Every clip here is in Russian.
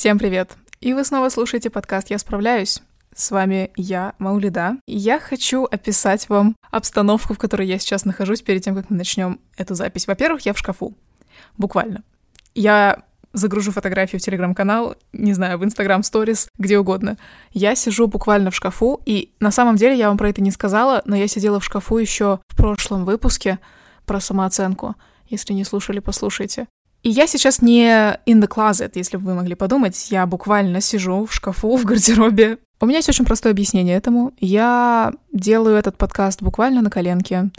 Всем привет! И вы снова слушаете подкаст «Я справляюсь». С вами я, Маулида. И я хочу описать вам обстановку, в которой я сейчас нахожусь перед тем, как мы начнем эту запись. Во-первых, я в шкафу. Буквально. Я загружу фотографию в телеграм-канал, не знаю, в инстаграм сторис, где угодно. Я сижу буквально в шкафу, и на самом деле я вам про это не сказала, но я сидела в шкафу еще в прошлом выпуске про самооценку. Если не слушали, послушайте. И я сейчас не in the closet, если бы вы могли подумать. Я буквально сижу в шкафу, в гардеробе. У меня есть очень простое объяснение этому. Я делаю этот подкаст буквально на коленке.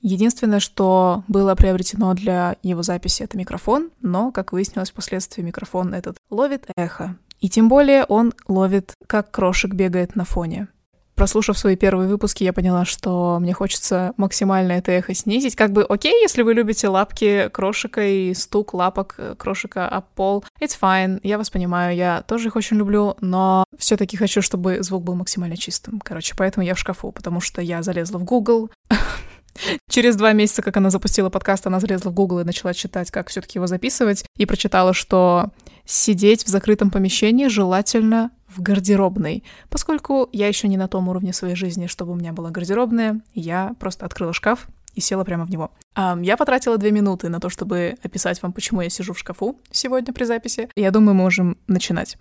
Единственное, что было приобретено для его записи, это микрофон, но, как выяснилось впоследствии, микрофон этот ловит эхо. И тем более он ловит, как крошек бегает на фоне. Прослушав свои первые выпуски, я поняла, что мне хочется максимально это эхо снизить. Как бы окей, если вы любите лапки крошика и стук лапок э, крошика об пол. It's fine, я вас понимаю, я тоже их очень люблю, но все таки хочу, чтобы звук был максимально чистым. Короче, поэтому я в шкафу, потому что я залезла в Google, Через два месяца, как она запустила подкаст, она залезла в Google и начала читать, как все-таки его записывать, и прочитала, что сидеть в закрытом помещении желательно в гардеробной. Поскольку я еще не на том уровне своей жизни, чтобы у меня была гардеробная, я просто открыла шкаф и села прямо в него. Я потратила две минуты на то, чтобы описать вам, почему я сижу в шкафу сегодня при записи. Я думаю, можем начинать.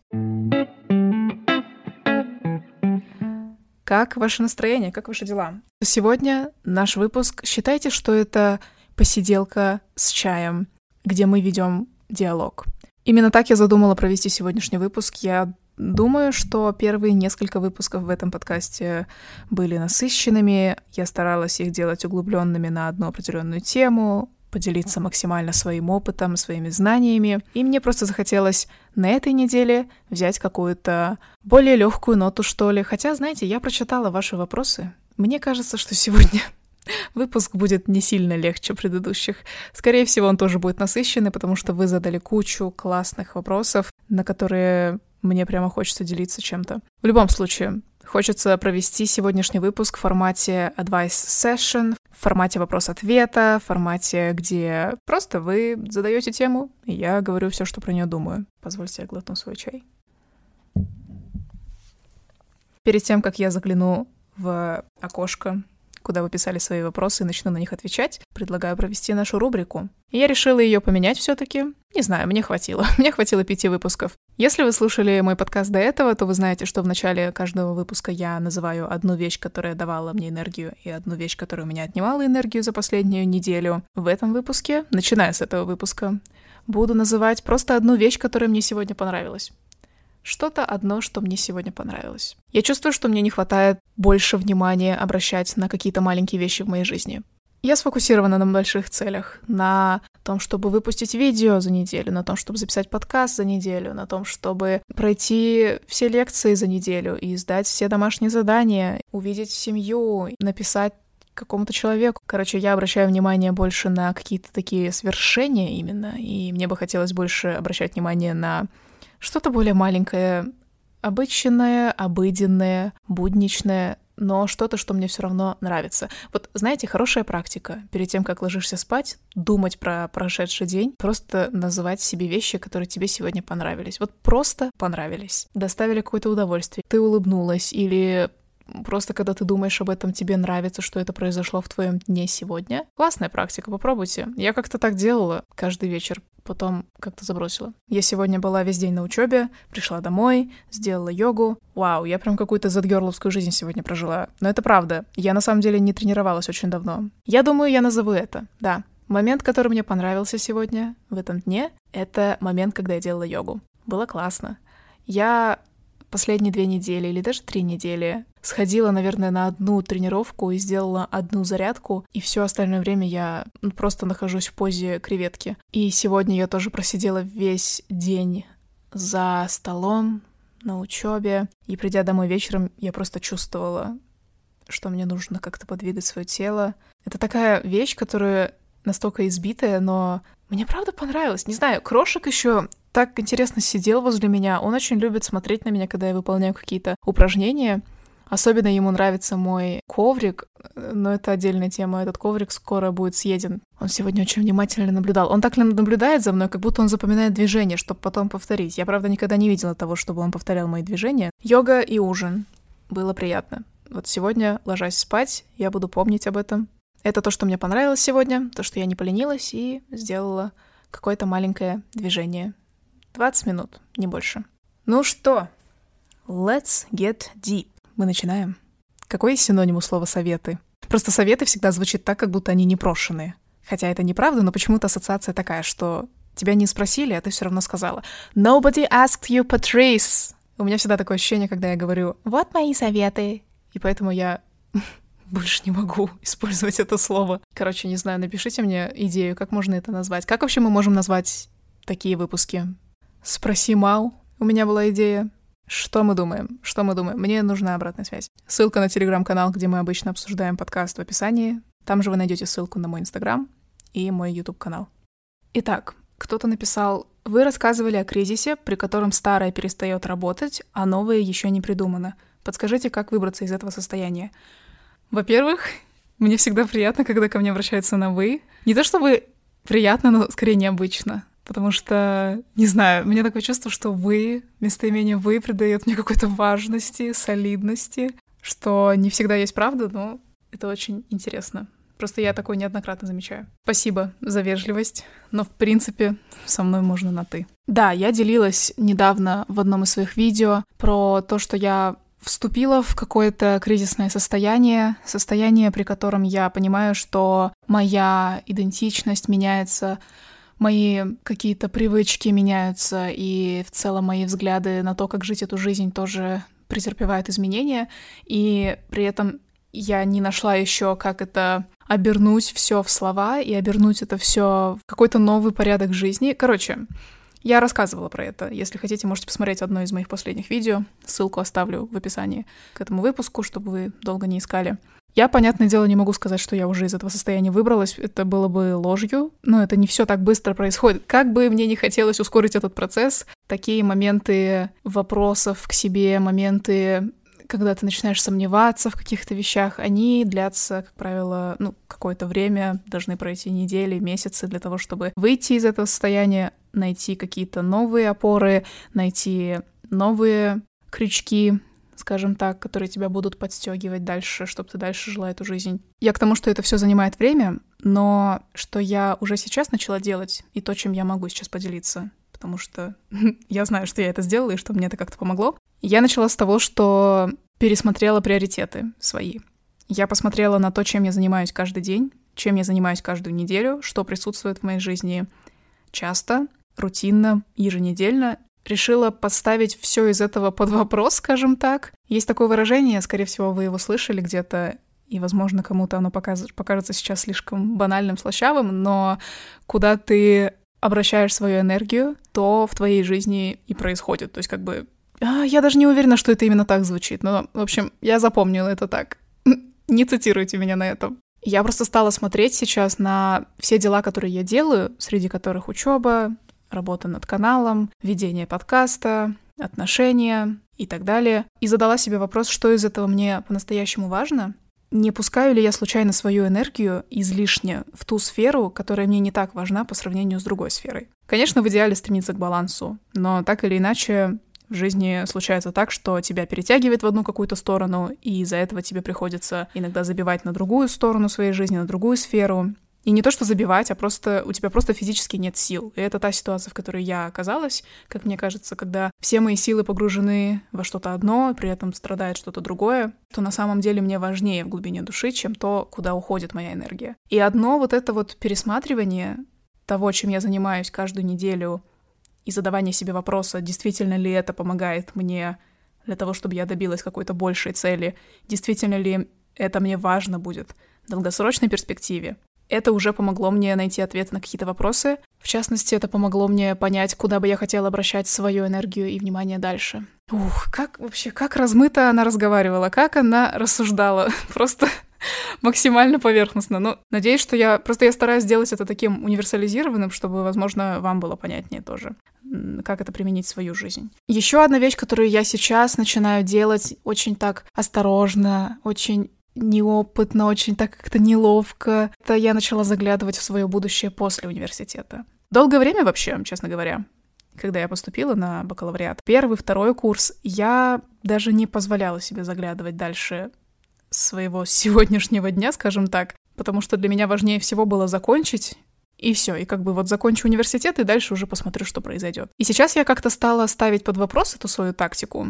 Как ваше настроение? Как ваши дела? Сегодня наш выпуск. Считайте, что это посиделка с чаем, где мы ведем диалог. Именно так я задумала провести сегодняшний выпуск. Я Думаю, что первые несколько выпусков в этом подкасте были насыщенными. Я старалась их делать углубленными на одну определенную тему, поделиться максимально своим опытом, своими знаниями. И мне просто захотелось на этой неделе взять какую-то более легкую ноту, что ли. Хотя, знаете, я прочитала ваши вопросы. Мне кажется, что сегодня выпуск будет не сильно легче предыдущих. Скорее всего, он тоже будет насыщенный, потому что вы задали кучу классных вопросов, на которые мне прямо хочется делиться чем-то. В любом случае, хочется провести сегодняшний выпуск в формате advice session, в формате вопрос-ответа, в формате, где просто вы задаете тему, и я говорю все, что про нее думаю. Позвольте, я глотну свой чай. Перед тем, как я загляну в окошко куда вы писали свои вопросы и начну на них отвечать, предлагаю провести нашу рубрику. Я решила ее поменять все-таки. Не знаю, мне хватило. мне хватило пяти выпусков. Если вы слушали мой подкаст до этого, то вы знаете, что в начале каждого выпуска я называю одну вещь, которая давала мне энергию, и одну вещь, которая у меня отнимала энергию за последнюю неделю. В этом выпуске, начиная с этого выпуска, буду называть просто одну вещь, которая мне сегодня понравилась что-то одно, что мне сегодня понравилось. Я чувствую, что мне не хватает больше внимания обращать на какие-то маленькие вещи в моей жизни. Я сфокусирована на больших целях, на том, чтобы выпустить видео за неделю, на том, чтобы записать подкаст за неделю, на том, чтобы пройти все лекции за неделю и сдать все домашние задания, увидеть семью, написать какому-то человеку. Короче, я обращаю внимание больше на какие-то такие свершения именно, и мне бы хотелось больше обращать внимание на что-то более маленькое, обычное, обыденное, будничное, но что-то, что мне все равно нравится. Вот, знаете, хорошая практика. Перед тем, как ложишься спать, думать про прошедший день, просто называть себе вещи, которые тебе сегодня понравились. Вот просто понравились. Доставили какое-то удовольствие. Ты улыбнулась или Просто когда ты думаешь об этом, тебе нравится, что это произошло в твоем дне сегодня. Классная практика, попробуйте. Я как-то так делала каждый вечер, потом как-то забросила. Я сегодня была весь день на учебе, пришла домой, сделала йогу. Вау, я прям какую-то задгерловскую жизнь сегодня прожила. Но это правда. Я на самом деле не тренировалась очень давно. Я думаю, я назову это. Да. Момент, который мне понравился сегодня, в этом дне, это момент, когда я делала йогу. Было классно. Я последние две недели или даже три недели сходила, наверное, на одну тренировку и сделала одну зарядку, и все остальное время я ну, просто нахожусь в позе креветки. И сегодня я тоже просидела весь день за столом на учебе, и придя домой вечером, я просто чувствовала, что мне нужно как-то подвигать свое тело. Это такая вещь, которая настолько избитая, но мне правда понравилось. Не знаю, крошек еще так интересно сидел возле меня. Он очень любит смотреть на меня, когда я выполняю какие-то упражнения. Особенно ему нравится мой коврик, но это отдельная тема. Этот коврик скоро будет съеден. Он сегодня очень внимательно наблюдал. Он так наблюдает за мной, как будто он запоминает движение, чтобы потом повторить. Я, правда, никогда не видела того, чтобы он повторял мои движения. Йога и ужин. Было приятно. Вот сегодня, ложась спать, я буду помнить об этом. Это то, что мне понравилось сегодня, то, что я не поленилась и сделала какое-то маленькое движение. 20 минут, не больше. Ну что, let's get deep. Мы начинаем. Какой синоним у слова «советы»? Просто советы всегда звучит так, как будто они непрошенные. Хотя это неправда, но почему-то ассоциация такая, что тебя не спросили, а ты все равно сказала «Nobody asked you, Patrice!» У меня всегда такое ощущение, когда я говорю «Вот мои советы!» И поэтому я больше не могу использовать это слово. Короче, не знаю, напишите мне идею, как можно это назвать. Как вообще мы можем назвать такие выпуски? Спроси Мал. У меня была идея. Что мы думаем? Что мы думаем? Мне нужна обратная связь. Ссылка на телеграм-канал, где мы обычно обсуждаем подкаст в описании. Там же вы найдете ссылку на мой инстаграм и мой YouTube канал. Итак, кто-то написал, вы рассказывали о кризисе, при котором старое перестает работать, а новое еще не придумано. Подскажите, как выбраться из этого состояния? Во-первых, мне всегда приятно, когда ко мне обращаются на «вы». Не то чтобы приятно, но скорее необычно. Потому что, не знаю, у меня такое чувство, что вы, местоимение вы придает мне какой-то важности, солидности, что не всегда есть правда, но это очень интересно. Просто я такое неоднократно замечаю. Спасибо за вежливость, но в принципе со мной можно на «ты». Да, я делилась недавно в одном из своих видео про то, что я вступила в какое-то кризисное состояние, состояние, при котором я понимаю, что моя идентичность меняется, мои какие-то привычки меняются, и в целом мои взгляды на то, как жить эту жизнь, тоже претерпевают изменения, и при этом я не нашла еще, как это обернуть все в слова и обернуть это все в какой-то новый порядок жизни. Короче, я рассказывала про это. Если хотите, можете посмотреть одно из моих последних видео. Ссылку оставлю в описании к этому выпуску, чтобы вы долго не искали. Я, понятное дело, не могу сказать, что я уже из этого состояния выбралась. Это было бы ложью, но это не все так быстро происходит. Как бы мне не хотелось ускорить этот процесс, такие моменты вопросов к себе, моменты когда ты начинаешь сомневаться в каких-то вещах, они длятся, как правило, ну, какое-то время, должны пройти недели, месяцы для того, чтобы выйти из этого состояния, найти какие-то новые опоры, найти новые крючки, скажем так, которые тебя будут подстегивать дальше, чтобы ты дальше жила эту жизнь. Я к тому, что это все занимает время, но что я уже сейчас начала делать, и то, чем я могу сейчас поделиться, потому что я знаю, что я это сделала, и что мне это как-то помогло. Я начала с того, что пересмотрела приоритеты свои. Я посмотрела на то, чем я занимаюсь каждый день, чем я занимаюсь каждую неделю, что присутствует в моей жизни часто, рутинно, еженедельно, решила поставить все из этого под вопрос, скажем так. Есть такое выражение, скорее всего, вы его слышали где-то, и, возможно, кому-то оно покажется сейчас слишком банальным, слащавым, но куда ты обращаешь свою энергию, то в твоей жизни и происходит. То есть как бы... А, я даже не уверена, что это именно так звучит, но, в общем, я запомнила это так. Не цитируйте меня на этом. Я просто стала смотреть сейчас на все дела, которые я делаю, среди которых учеба, работа над каналом, ведение подкаста, отношения и так далее. И задала себе вопрос, что из этого мне по-настоящему важно. Не пускаю ли я случайно свою энергию излишне в ту сферу, которая мне не так важна по сравнению с другой сферой? Конечно, в идеале стремиться к балансу, но так или иначе в жизни случается так, что тебя перетягивает в одну какую-то сторону, и из-за этого тебе приходится иногда забивать на другую сторону своей жизни, на другую сферу. И не то, что забивать, а просто у тебя просто физически нет сил. И это та ситуация, в которой я оказалась, как мне кажется, когда все мои силы погружены во что-то одно, при этом страдает что-то другое, то на самом деле мне важнее в глубине души, чем то, куда уходит моя энергия. И одно вот это вот пересматривание того, чем я занимаюсь каждую неделю, и задавание себе вопроса, действительно ли это помогает мне для того, чтобы я добилась какой-то большей цели, действительно ли это мне важно будет в долгосрочной перспективе, это уже помогло мне найти ответы на какие-то вопросы. В частности, это помогло мне понять, куда бы я хотела обращать свою энергию и внимание дальше. Ух, как вообще, как размыто она разговаривала, как она рассуждала. Просто максимально поверхностно. Но надеюсь, что я... Просто я стараюсь сделать это таким универсализированным, чтобы, возможно, вам было понятнее тоже, как это применить в свою жизнь. Еще одна вещь, которую я сейчас начинаю делать очень так осторожно, очень неопытно, очень так как-то неловко. Это я начала заглядывать в свое будущее после университета. Долгое время вообще, честно говоря, когда я поступила на бакалавриат, первый, второй курс, я даже не позволяла себе заглядывать дальше своего сегодняшнего дня, скажем так, потому что для меня важнее всего было закончить и все, и как бы вот закончу университет, и дальше уже посмотрю, что произойдет. И сейчас я как-то стала ставить под вопрос эту свою тактику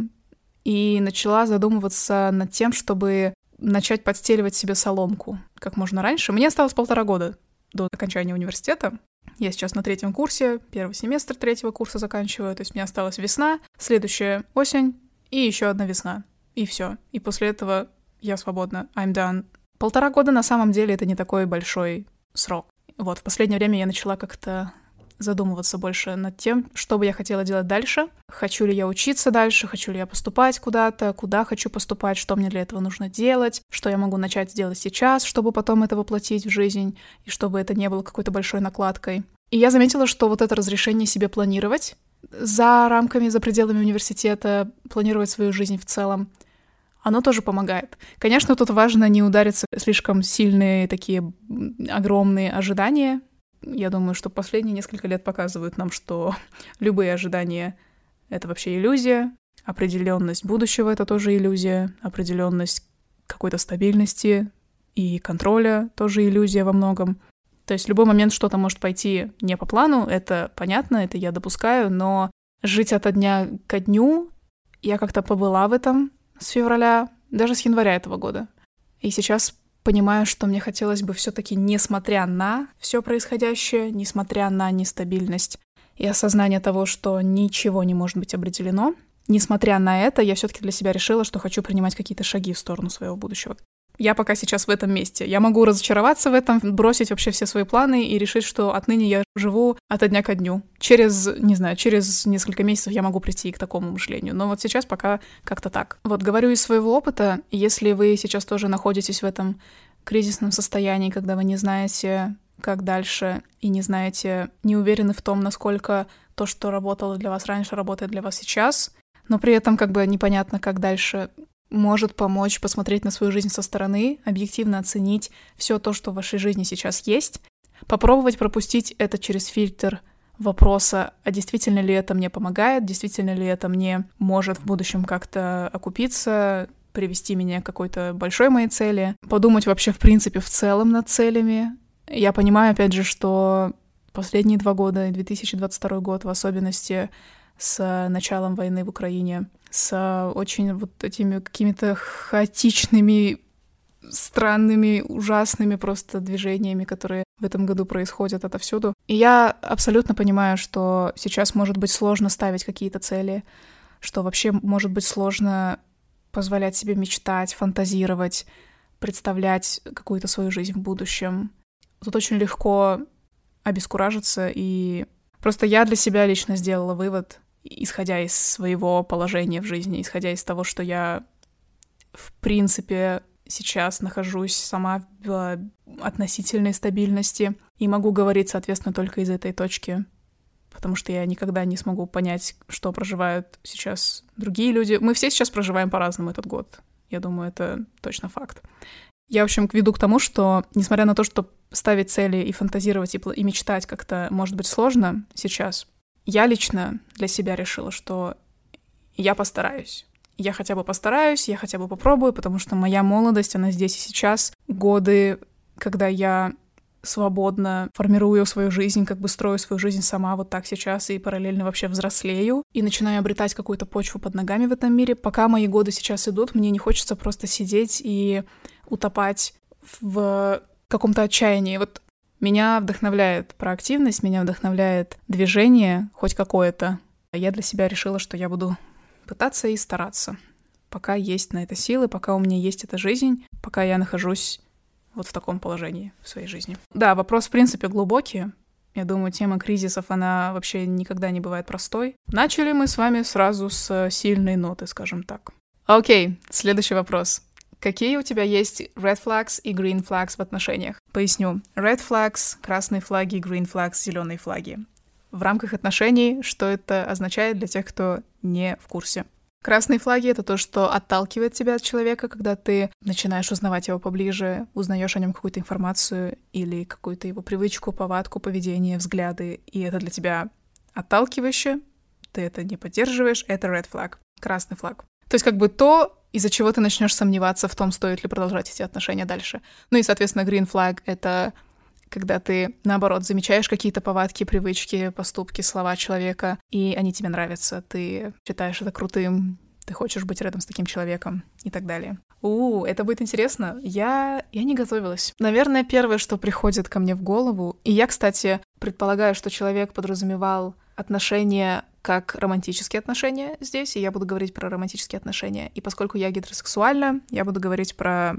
и начала задумываться над тем, чтобы начать подстеливать себе соломку как можно раньше. Мне осталось полтора года до окончания университета. Я сейчас на третьем курсе, первый семестр третьего курса заканчиваю, то есть мне осталась весна, следующая осень и еще одна весна. И все. И после этого я свободна. I'm done. Полтора года на самом деле это не такой большой срок. Вот, в последнее время я начала как-то задумываться больше над тем, что бы я хотела делать дальше. Хочу ли я учиться дальше, хочу ли я поступать куда-то, куда хочу поступать, что мне для этого нужно делать, что я могу начать делать сейчас, чтобы потом это воплотить в жизнь, и чтобы это не было какой-то большой накладкой. И я заметила, что вот это разрешение себе планировать за рамками, за пределами университета, планировать свою жизнь в целом, оно тоже помогает. Конечно, тут важно не удариться слишком сильные такие огромные ожидания, я думаю, что последние несколько лет показывают нам, что любые ожидания — это вообще иллюзия, определенность будущего — это тоже иллюзия, определенность какой-то стабильности и контроля — тоже иллюзия во многом. То есть в любой момент что-то может пойти не по плану, это понятно, это я допускаю, но жить от дня ко дню я как-то побыла в этом с февраля, даже с января этого года. И сейчас понимаю, что мне хотелось бы все-таки, несмотря на все происходящее, несмотря на нестабильность и осознание того, что ничего не может быть определено, несмотря на это, я все-таки для себя решила, что хочу принимать какие-то шаги в сторону своего будущего. Я пока сейчас в этом месте. Я могу разочароваться в этом, бросить вообще все свои планы и решить, что отныне я живу от дня ко дню. Через, не знаю, через несколько месяцев я могу прийти к такому мышлению. Но вот сейчас пока как-то так. Вот говорю из своего опыта, если вы сейчас тоже находитесь в этом кризисном состоянии, когда вы не знаете, как дальше, и не знаете, не уверены в том, насколько то, что работало для вас раньше, работает для вас сейчас, но при этом как бы непонятно, как дальше может помочь посмотреть на свою жизнь со стороны, объективно оценить все то, что в вашей жизни сейчас есть, попробовать пропустить это через фильтр вопроса, а действительно ли это мне помогает, действительно ли это мне может в будущем как-то окупиться, привести меня к какой-то большой моей цели, подумать вообще в принципе в целом над целями. Я понимаю, опять же, что последние два года, 2022 год в особенности, с началом войны в Украине, с очень вот этими какими-то хаотичными, странными, ужасными просто движениями, которые в этом году происходят отовсюду. И я абсолютно понимаю, что сейчас может быть сложно ставить какие-то цели, что вообще может быть сложно позволять себе мечтать, фантазировать, представлять какую-то свою жизнь в будущем. Тут очень легко обескуражиться, и просто я для себя лично сделала вывод, исходя из своего положения в жизни, исходя из того, что я, в принципе, сейчас нахожусь сама в относительной стабильности и могу говорить, соответственно, только из этой точки, потому что я никогда не смогу понять, что проживают сейчас другие люди. Мы все сейчас проживаем по-разному этот год. Я думаю, это точно факт. Я, в общем, веду к тому, что, несмотря на то, что ставить цели и фантазировать и, и мечтать как-то может быть сложно сейчас, я лично для себя решила, что я постараюсь. Я хотя бы постараюсь, я хотя бы попробую, потому что моя молодость, она здесь и сейчас. Годы, когда я свободно формирую свою жизнь, как бы строю свою жизнь сама вот так сейчас и параллельно вообще взрослею и начинаю обретать какую-то почву под ногами в этом мире. Пока мои годы сейчас идут, мне не хочется просто сидеть и утопать в каком-то отчаянии. Вот меня вдохновляет проактивность, меня вдохновляет движение, хоть какое-то. Я для себя решила, что я буду пытаться и стараться. Пока есть на это силы, пока у меня есть эта жизнь, пока я нахожусь вот в таком положении в своей жизни. Да, вопрос, в принципе, глубокий. Я думаю, тема кризисов, она вообще никогда не бывает простой. Начали мы с вами сразу с сильной ноты, скажем так. Окей, следующий вопрос. Какие у тебя есть red flags и green flags в отношениях? Поясню. Red flags — красные флаги, green flags — зеленые флаги. В рамках отношений, что это означает для тех, кто не в курсе. Красные флаги — это то, что отталкивает тебя от человека, когда ты начинаешь узнавать его поближе, узнаешь о нем какую-то информацию или какую-то его привычку, повадку, поведение, взгляды, и это для тебя отталкивающе, ты это не поддерживаешь, это red flag, красный флаг. То есть как бы то, из-за чего ты начнешь сомневаться в том, стоит ли продолжать эти отношения дальше. Ну и, соответственно, green flag — это когда ты, наоборот, замечаешь какие-то повадки, привычки, поступки, слова человека, и они тебе нравятся, ты считаешь это крутым, ты хочешь быть рядом с таким человеком и так далее. У, это будет интересно. Я, я не готовилась. Наверное, первое, что приходит ко мне в голову, и я, кстати, предполагаю, что человек подразумевал отношения как романтические отношения здесь, и я буду говорить про романтические отношения. И поскольку я гетеросексуальна, я буду говорить про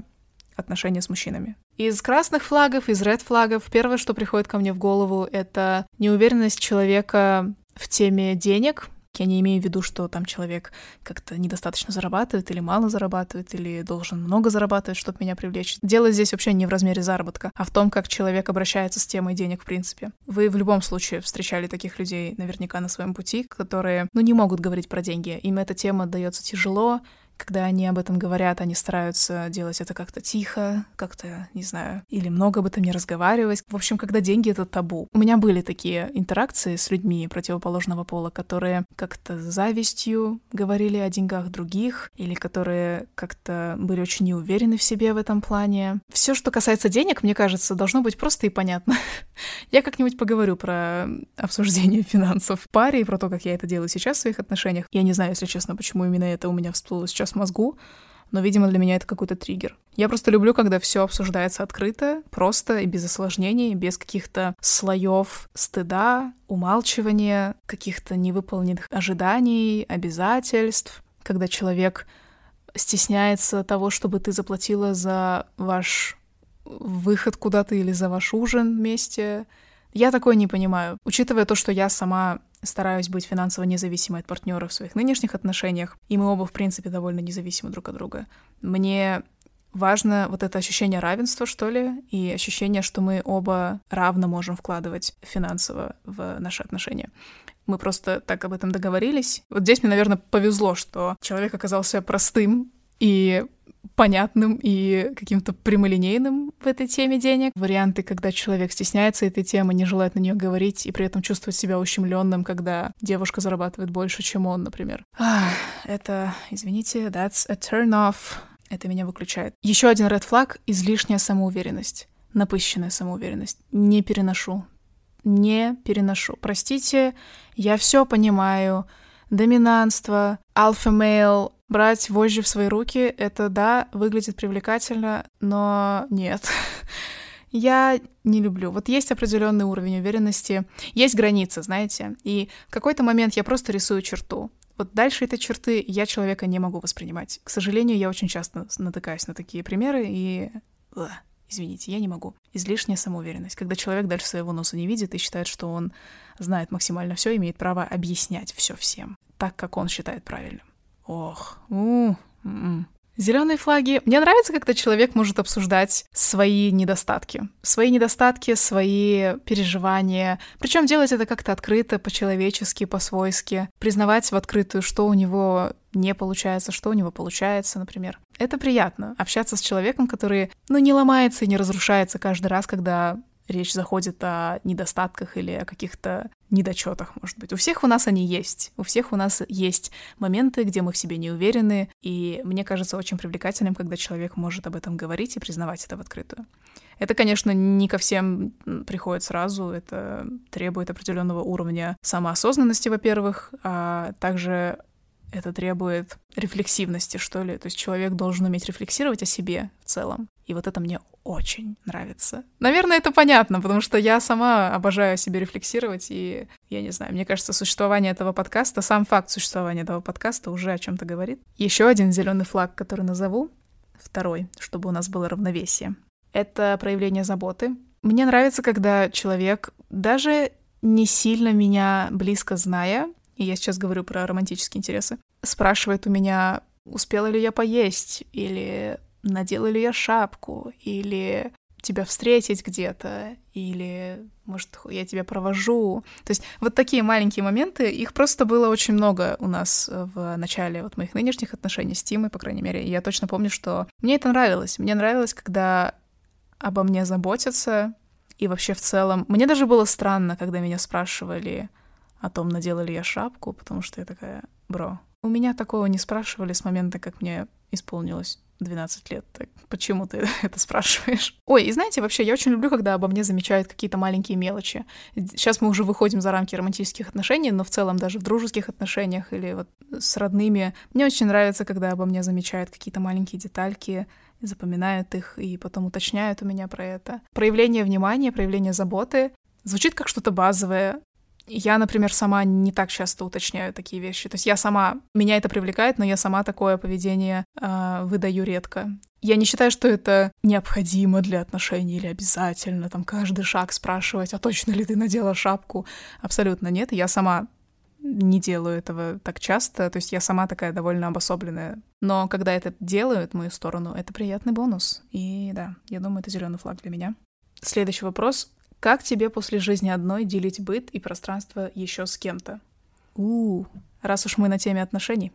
отношения с мужчинами. Из красных флагов, из ред флагов, первое, что приходит ко мне в голову, это неуверенность человека в теме денег, я не имею в виду, что там человек как-то недостаточно зарабатывает или мало зарабатывает, или должен много зарабатывать, чтобы меня привлечь. Дело здесь вообще не в размере заработка, а в том, как человек обращается с темой денег в принципе. Вы в любом случае встречали таких людей наверняка на своем пути, которые, ну, не могут говорить про деньги. Им эта тема дается тяжело, когда они об этом говорят, они стараются делать это как-то тихо, как-то, не знаю, или много об этом не разговаривать. В общем, когда деньги — это табу. У меня были такие интеракции с людьми противоположного пола, которые как-то с завистью говорили о деньгах других, или которые как-то были очень неуверены в себе в этом плане. Все, что касается денег, мне кажется, должно быть просто и понятно. Я как-нибудь поговорю про обсуждение финансов в паре и про то, как я это делаю сейчас в своих отношениях. Я не знаю, если честно, почему именно это у меня всплыло сейчас сейчас в мозгу, но, видимо, для меня это какой-то триггер. Я просто люблю, когда все обсуждается открыто, просто и без осложнений, без каких-то слоев стыда, умалчивания, каких-то невыполненных ожиданий, обязательств, когда человек стесняется того, чтобы ты заплатила за ваш выход куда-то или за ваш ужин вместе. Я такое не понимаю. Учитывая то, что я сама стараюсь быть финансово независимой от партнера в своих нынешних отношениях, и мы оба, в принципе, довольно независимы друг от друга. Мне важно вот это ощущение равенства, что ли, и ощущение, что мы оба равно можем вкладывать финансово в наши отношения. Мы просто так об этом договорились. Вот здесь мне, наверное, повезло, что человек оказался простым и понятным и каким-то прямолинейным в этой теме денег. Варианты, когда человек стесняется этой темы, не желает на нее говорить и при этом чувствует себя ущемленным, когда девушка зарабатывает больше, чем он, например. Ах, это, извините, that's a turn off. Это меня выключает. Еще один red flag — излишняя самоуверенность. Напыщенная самоуверенность. Не переношу. Не переношу. Простите, я все понимаю. Доминанство, альфа-мейл, Брать вожжи в свои руки — это, да, выглядит привлекательно, но нет. Я не люблю. Вот есть определенный уровень уверенности, есть границы, знаете, и в какой-то момент я просто рисую черту. Вот дальше этой черты я человека не могу воспринимать. К сожалению, я очень часто натыкаюсь на такие примеры, и... Извините, я не могу. Излишняя самоуверенность. Когда человек дальше своего носа не видит и считает, что он знает максимально все, имеет право объяснять все всем, так, как он считает правильным. Ох, м-м. Зеленые флаги. Мне нравится, когда человек может обсуждать свои недостатки. Свои недостатки, свои переживания. Причем делать это как-то открыто, по-человечески, по-свойски. Признавать в открытую, что у него не получается, что у него получается, например. Это приятно. Общаться с человеком, который, ну, не ломается и не разрушается каждый раз, когда речь заходит о недостатках или о каких-то недочетах, может быть. У всех у нас они есть. У всех у нас есть моменты, где мы в себе не уверены, и мне кажется очень привлекательным, когда человек может об этом говорить и признавать это в открытую. Это, конечно, не ко всем приходит сразу, это требует определенного уровня самоосознанности, во-первых, а также это требует рефлексивности, что ли. То есть человек должен уметь рефлексировать о себе в целом. И вот это мне очень нравится. Наверное, это понятно, потому что я сама обожаю о себе рефлексировать, и я не знаю, мне кажется, существование этого подкаста, сам факт существования этого подкаста уже о чем-то говорит. Еще один зеленый флаг, который назову, второй, чтобы у нас было равновесие. Это проявление заботы. Мне нравится, когда человек, даже не сильно меня близко зная, и я сейчас говорю про романтические интересы, спрашивает у меня, успела ли я поесть, или надела ли я шапку, или тебя встретить где-то, или, может, я тебя провожу. То есть вот такие маленькие моменты, их просто было очень много у нас в начале вот моих нынешних отношений с Тимой, по крайней мере. И я точно помню, что мне это нравилось. Мне нравилось, когда обо мне заботятся, и вообще в целом... Мне даже было странно, когда меня спрашивали о том, надела ли я шапку, потому что я такая, бро, у меня такого не спрашивали с момента, как мне исполнилось 12 лет. Так почему ты это спрашиваешь? Ой, и знаете, вообще, я очень люблю, когда обо мне замечают какие-то маленькие мелочи. Сейчас мы уже выходим за рамки романтических отношений, но в целом даже в дружеских отношениях или вот с родными. Мне очень нравится, когда обо мне замечают какие-то маленькие детальки, запоминают их и потом уточняют у меня про это. Проявление внимания, проявление заботы звучит как что-то базовое, я, например, сама не так часто уточняю такие вещи. То есть я сама, меня это привлекает, но я сама такое поведение э, выдаю редко. Я не считаю, что это необходимо для отношений или обязательно, там, каждый шаг спрашивать, а точно ли ты надела шапку? Абсолютно нет. Я сама не делаю этого так часто, то есть я сама такая довольно обособленная. Но когда это делают мою сторону, это приятный бонус. И да, я думаю, это зеленый флаг для меня. Следующий вопрос. Как тебе после жизни одной делить быт и пространство еще с кем-то? У, раз уж мы на теме отношений.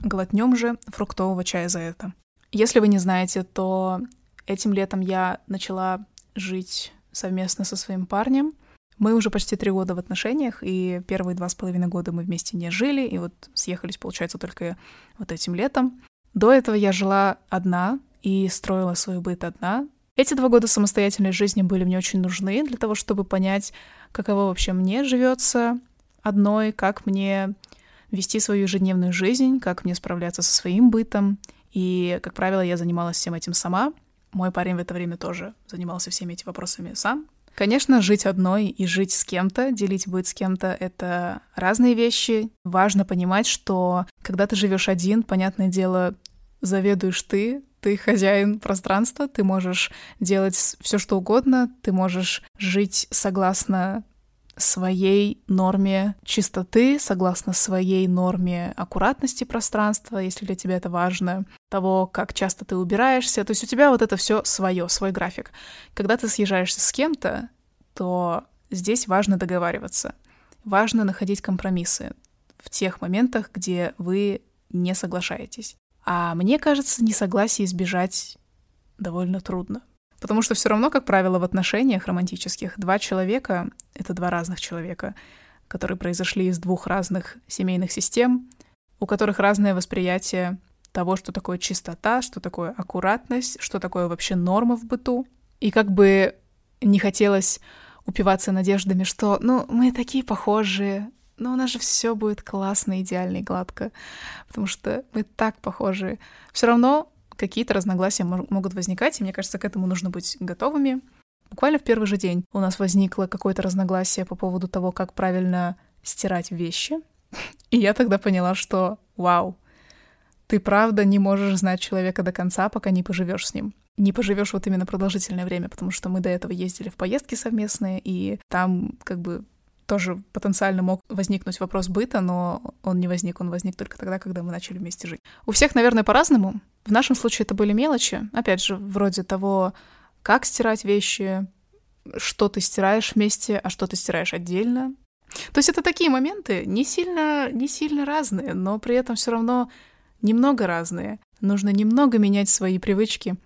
Глотнем же фруктового чая за это. Если вы не знаете, то этим летом я начала жить совместно со своим парнем. Мы уже почти три года в отношениях, и первые два с половиной года мы вместе не жили, и вот съехались, получается, только вот этим летом. До этого я жила одна и строила свой быт одна, эти два года самостоятельной жизни были мне очень нужны для того, чтобы понять, каково вообще мне живется одной, как мне вести свою ежедневную жизнь, как мне справляться со своим бытом. И, как правило, я занималась всем этим сама. Мой парень в это время тоже занимался всеми этими вопросами сам. Конечно, жить одной и жить с кем-то, делить быт с кем-то — это разные вещи. Важно понимать, что когда ты живешь один, понятное дело, заведуешь ты, ты хозяин пространства, ты можешь делать все, что угодно, ты можешь жить согласно своей норме чистоты, согласно своей норме аккуратности пространства, если для тебя это важно, того, как часто ты убираешься. То есть у тебя вот это все свое, свой график. Когда ты съезжаешься с кем-то, то здесь важно договариваться. Важно находить компромиссы в тех моментах, где вы не соглашаетесь. А мне кажется, несогласие избежать довольно трудно. Потому что все равно, как правило, в отношениях романтических два человека — это два разных человека, которые произошли из двух разных семейных систем, у которых разное восприятие того, что такое чистота, что такое аккуратность, что такое вообще норма в быту. И как бы не хотелось упиваться надеждами, что, ну, мы такие похожие, но у нас же все будет классно, идеально и гладко, потому что мы так похожи. Все равно какие-то разногласия могут возникать, и мне кажется, к этому нужно быть готовыми. Буквально в первый же день у нас возникло какое-то разногласие по поводу того, как правильно стирать вещи. И я тогда поняла, что вау, ты правда не можешь знать человека до конца, пока не поживешь с ним. Не поживешь вот именно продолжительное время, потому что мы до этого ездили в поездки совместные, и там как бы тоже потенциально мог возникнуть вопрос быта, но он не возник, он возник только тогда, когда мы начали вместе жить. У всех, наверное, по-разному. В нашем случае это были мелочи, опять же, вроде того, как стирать вещи, что ты стираешь вместе, а что ты стираешь отдельно. То есть это такие моменты не сильно, не сильно разные, но при этом все равно немного разные. Нужно немного менять свои привычки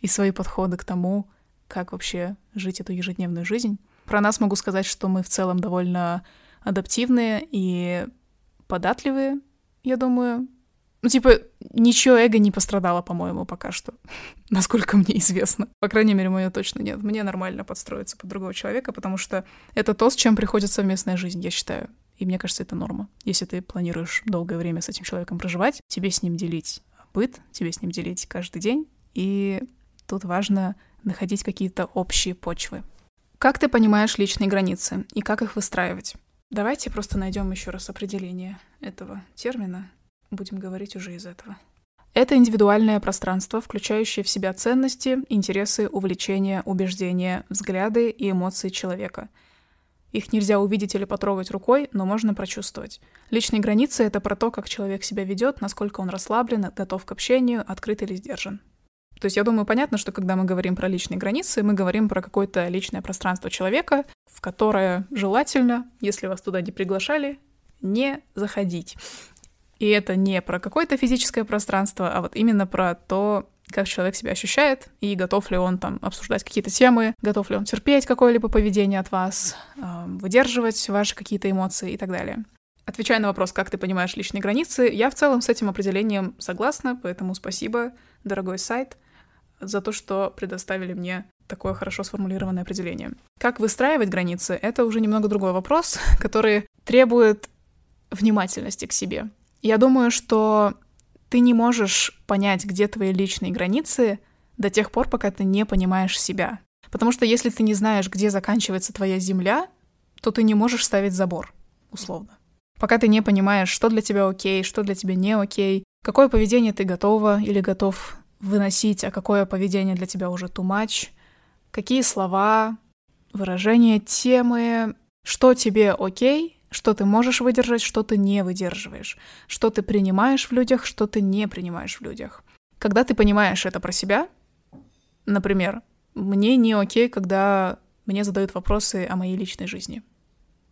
и свои подходы к тому, как вообще жить эту ежедневную жизнь. Про нас могу сказать, что мы в целом довольно адаптивные и податливые, я думаю. Ну, типа, ничего эго не пострадало, по-моему, пока что, насколько мне известно. По крайней мере, мое точно нет. Мне нормально подстроиться под другого человека, потому что это то, с чем приходит совместная жизнь, я считаю. И мне кажется, это норма. Если ты планируешь долгое время с этим человеком проживать, тебе с ним делить быт, тебе с ним делить каждый день. И тут важно находить какие-то общие почвы. Как ты понимаешь личные границы и как их выстраивать? Давайте просто найдем еще раз определение этого термина. Будем говорить уже из этого. Это индивидуальное пространство, включающее в себя ценности, интересы, увлечения, убеждения, взгляды и эмоции человека. Их нельзя увидеть или потрогать рукой, но можно прочувствовать. Личные границы — это про то, как человек себя ведет, насколько он расслаблен, готов к общению, открыт или сдержан. То есть я думаю, понятно, что когда мы говорим про личные границы, мы говорим про какое-то личное пространство человека, в которое желательно, если вас туда не приглашали, не заходить. И это не про какое-то физическое пространство, а вот именно про то, как человек себя ощущает, и готов ли он там обсуждать какие-то темы, готов ли он терпеть какое-либо поведение от вас, выдерживать ваши какие-то эмоции и так далее. Отвечая на вопрос, как ты понимаешь личные границы, я в целом с этим определением согласна, поэтому спасибо, дорогой сайт, за то, что предоставили мне такое хорошо сформулированное определение. Как выстраивать границы — это уже немного другой вопрос, который требует внимательности к себе. Я думаю, что ты не можешь понять, где твои личные границы до тех пор, пока ты не понимаешь себя. Потому что если ты не знаешь, где заканчивается твоя земля, то ты не можешь ставить забор, условно. Пока ты не понимаешь, что для тебя окей, что для тебя не окей, какое поведение ты готова или готов выносить, а какое поведение для тебя уже too much, какие слова, выражения, темы, что тебе окей, что ты можешь выдержать, что ты не выдерживаешь, что ты принимаешь в людях, что ты не принимаешь в людях. Когда ты понимаешь это про себя, например, мне не окей, когда мне задают вопросы о моей личной жизни.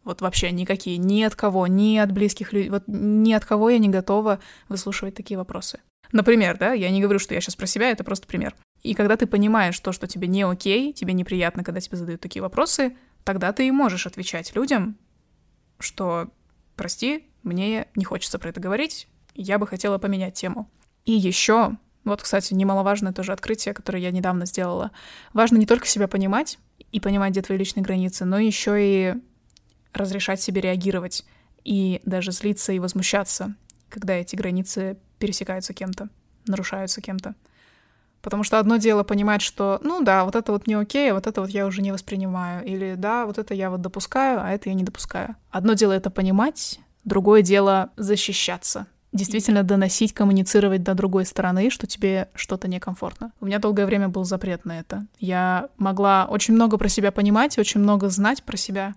Вот вообще никакие, ни от кого, ни от близких людей, вот ни от кого я не готова выслушивать такие вопросы. Например, да, я не говорю, что я сейчас про себя, это просто пример. И когда ты понимаешь то, что тебе не окей, тебе неприятно, когда тебе задают такие вопросы, тогда ты и можешь отвечать людям что, прости, мне не хочется про это говорить, я бы хотела поменять тему. И еще, вот, кстати, немаловажное тоже открытие, которое я недавно сделала. Важно не только себя понимать и понимать, где твои личные границы, но еще и разрешать себе реагировать и даже злиться и возмущаться, когда эти границы пересекаются кем-то, нарушаются кем-то. Потому что одно дело понимать, что, ну да, вот это вот не окей, а вот это вот я уже не воспринимаю. Или да, вот это я вот допускаю, а это я не допускаю. Одно дело это понимать, другое дело защищаться. Действительно доносить, коммуницировать до другой стороны, что тебе что-то некомфортно. У меня долгое время был запрет на это. Я могла очень много про себя понимать, очень много знать про себя,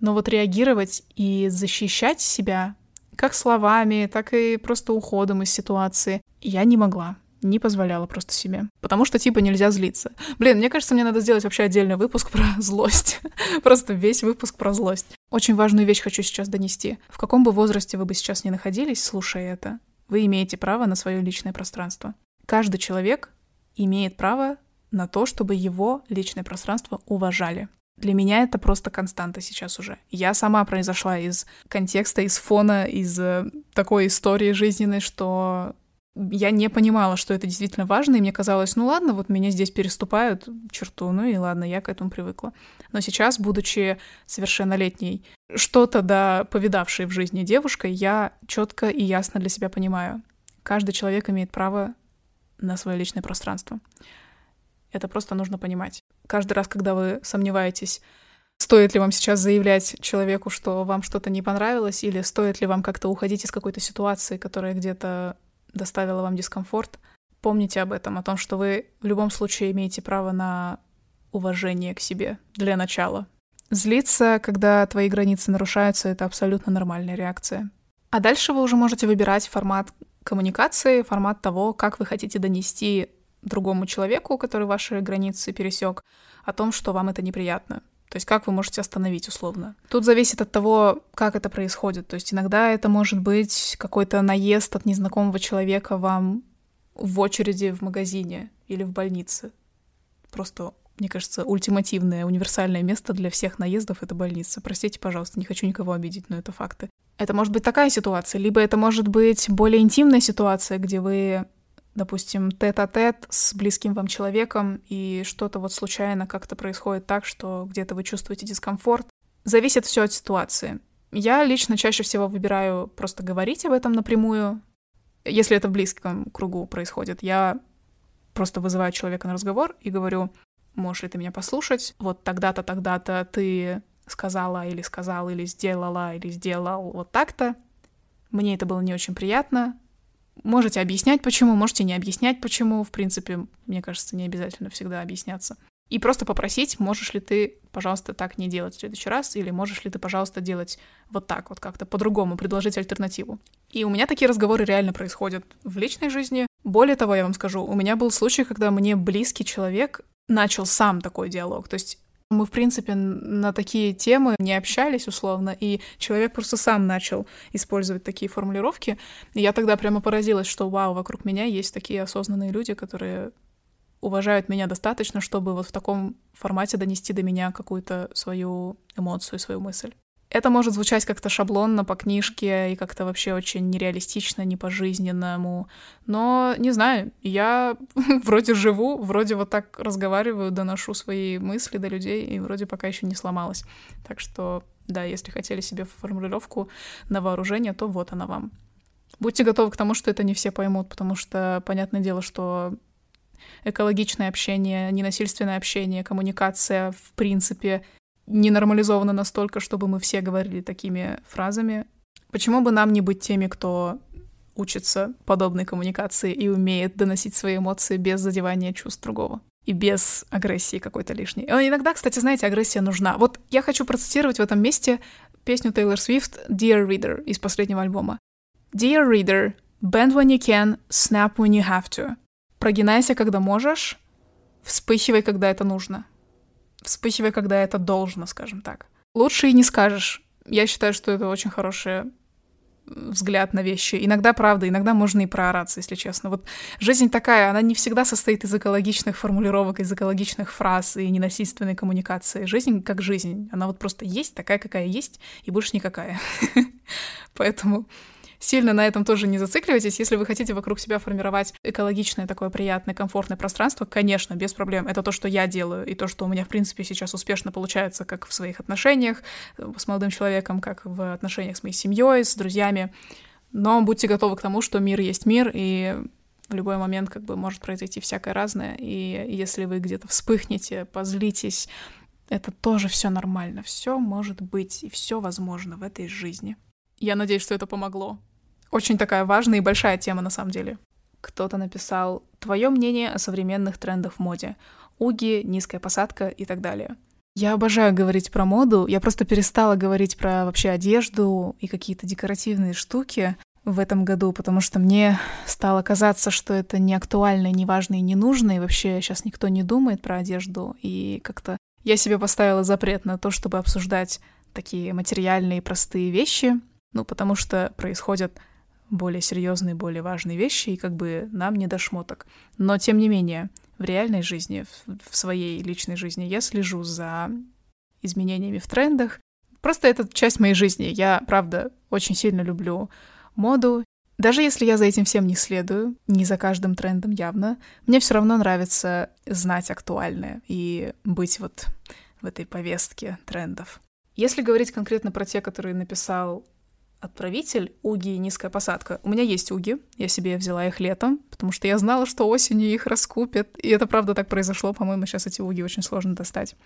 но вот реагировать и защищать себя как словами, так и просто уходом из ситуации я не могла не позволяла просто себе. Потому что, типа, нельзя злиться. Блин, мне кажется, мне надо сделать вообще отдельный выпуск про злость. просто весь выпуск про злость. Очень важную вещь хочу сейчас донести. В каком бы возрасте вы бы сейчас ни находились, слушая это, вы имеете право на свое личное пространство. Каждый человек имеет право на то, чтобы его личное пространство уважали. Для меня это просто константа сейчас уже. Я сама произошла из контекста, из фона, из э, такой истории жизненной, что я не понимала, что это действительно важно, и мне казалось, ну ладно, вот меня здесь переступают черту, ну и ладно, я к этому привыкла. Но сейчас, будучи совершеннолетней, что-то да повидавшей в жизни девушкой, я четко и ясно для себя понимаю. Каждый человек имеет право на свое личное пространство. Это просто нужно понимать. Каждый раз, когда вы сомневаетесь, стоит ли вам сейчас заявлять человеку, что вам что-то не понравилось, или стоит ли вам как-то уходить из какой-то ситуации, которая где-то доставила вам дискомфорт, помните об этом, о том, что вы в любом случае имеете право на уважение к себе для начала. Злиться, когда твои границы нарушаются, это абсолютно нормальная реакция. А дальше вы уже можете выбирать формат коммуникации, формат того, как вы хотите донести другому человеку, который ваши границы пересек, о том, что вам это неприятно. То есть как вы можете остановить условно. Тут зависит от того, как это происходит. То есть иногда это может быть какой-то наезд от незнакомого человека вам в очереди в магазине или в больнице. Просто, мне кажется, ультимативное, универсальное место для всех наездов — это больница. Простите, пожалуйста, не хочу никого обидеть, но это факты. Это может быть такая ситуация, либо это может быть более интимная ситуация, где вы допустим, тет-а-тет с близким вам человеком, и что-то вот случайно как-то происходит так, что где-то вы чувствуете дискомфорт. Зависит все от ситуации. Я лично чаще всего выбираю просто говорить об этом напрямую. Если это в близком кругу происходит, я просто вызываю человека на разговор и говорю, можешь ли ты меня послушать? Вот тогда-то, тогда-то ты сказала или сказал, или сделала, или сделал вот так-то. Мне это было не очень приятно, Можете объяснять почему, можете не объяснять почему. В принципе, мне кажется, не обязательно всегда объясняться. и просто попросить, можешь ли ты, пожалуйста, так не делать в следующий раз, или можешь ли ты, пожалуйста, делать вот так, вот как-то по-другому, предложить альтернативу. И у меня такие разговоры реально происходят в личной жизни. Более того, я вам скажу, у меня был случай, когда мне близкий человек начал сам такой диалог. То есть мы, в принципе, на такие темы не общались условно, и человек просто сам начал использовать такие формулировки. И я тогда прямо поразилась, что вау, вокруг меня есть такие осознанные люди, которые уважают меня достаточно, чтобы вот в таком формате донести до меня какую-то свою эмоцию, свою мысль. Это может звучать как-то шаблонно по книжке и как-то вообще очень нереалистично, не по-жизненному. Но, не знаю, я вроде живу, вроде вот так разговариваю, доношу свои мысли до людей, и вроде пока еще не сломалась. Так что, да, если хотели себе формулировку на вооружение, то вот она вам. Будьте готовы к тому, что это не все поймут, потому что, понятное дело, что экологичное общение, ненасильственное общение, коммуникация, в принципе, не нормализована настолько, чтобы мы все говорили такими фразами. Почему бы нам не быть теми, кто учится подобной коммуникации и умеет доносить свои эмоции без задевания чувств другого? и без агрессии какой-то лишней. И иногда, кстати, знаете, агрессия нужна. Вот я хочу процитировать в этом месте песню Тейлор Свифт «Dear Reader» из последнего альбома. «Dear Reader, bend when you can, snap when you have to». Прогинайся, когда можешь, вспыхивай, когда это нужно. Вспыхивай, когда это должно, скажем так. Лучше и не скажешь. Я считаю, что это очень хороший взгляд на вещи. Иногда, правда, иногда можно и проораться, если честно. Вот жизнь такая, она не всегда состоит из экологичных формулировок, из экологичных фраз и ненасильственной коммуникации. Жизнь как жизнь. Она вот просто есть, такая, какая есть, и больше никакая. Поэтому сильно на этом тоже не зацикливайтесь. Если вы хотите вокруг себя формировать экологичное, такое приятное, комфортное пространство, конечно, без проблем. Это то, что я делаю, и то, что у меня, в принципе, сейчас успешно получается как в своих отношениях э, с молодым человеком, как в отношениях с моей семьей, с друзьями. Но будьте готовы к тому, что мир есть мир, и в любой момент как бы может произойти всякое разное. И если вы где-то вспыхнете, позлитесь, это тоже все нормально. Все может быть и все возможно в этой жизни. Я надеюсь, что это помогло. Очень такая важная и большая тема на самом деле. Кто-то написал «Твое мнение о современных трендах в моде. Уги, низкая посадка и так далее». Я обожаю говорить про моду. Я просто перестала говорить про вообще одежду и какие-то декоративные штуки в этом году, потому что мне стало казаться, что это не актуально, не важно и не нужно, и вообще сейчас никто не думает про одежду, и как-то я себе поставила запрет на то, чтобы обсуждать такие материальные простые вещи, ну, потому что происходят более серьезные, более важные вещи, и как бы нам не до шмоток. Но, тем не менее, в реальной жизни, в, своей личной жизни я слежу за изменениями в трендах. Просто это часть моей жизни. Я, правда, очень сильно люблю моду. Даже если я за этим всем не следую, не за каждым трендом явно, мне все равно нравится знать актуальное и быть вот в этой повестке трендов. Если говорить конкретно про те, которые написал отправитель уги и низкая посадка. У меня есть уги, я себе взяла их летом, потому что я знала, что осенью их раскупят. И это правда так произошло, по-моему, сейчас эти уги очень сложно достать.